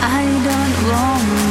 I don't want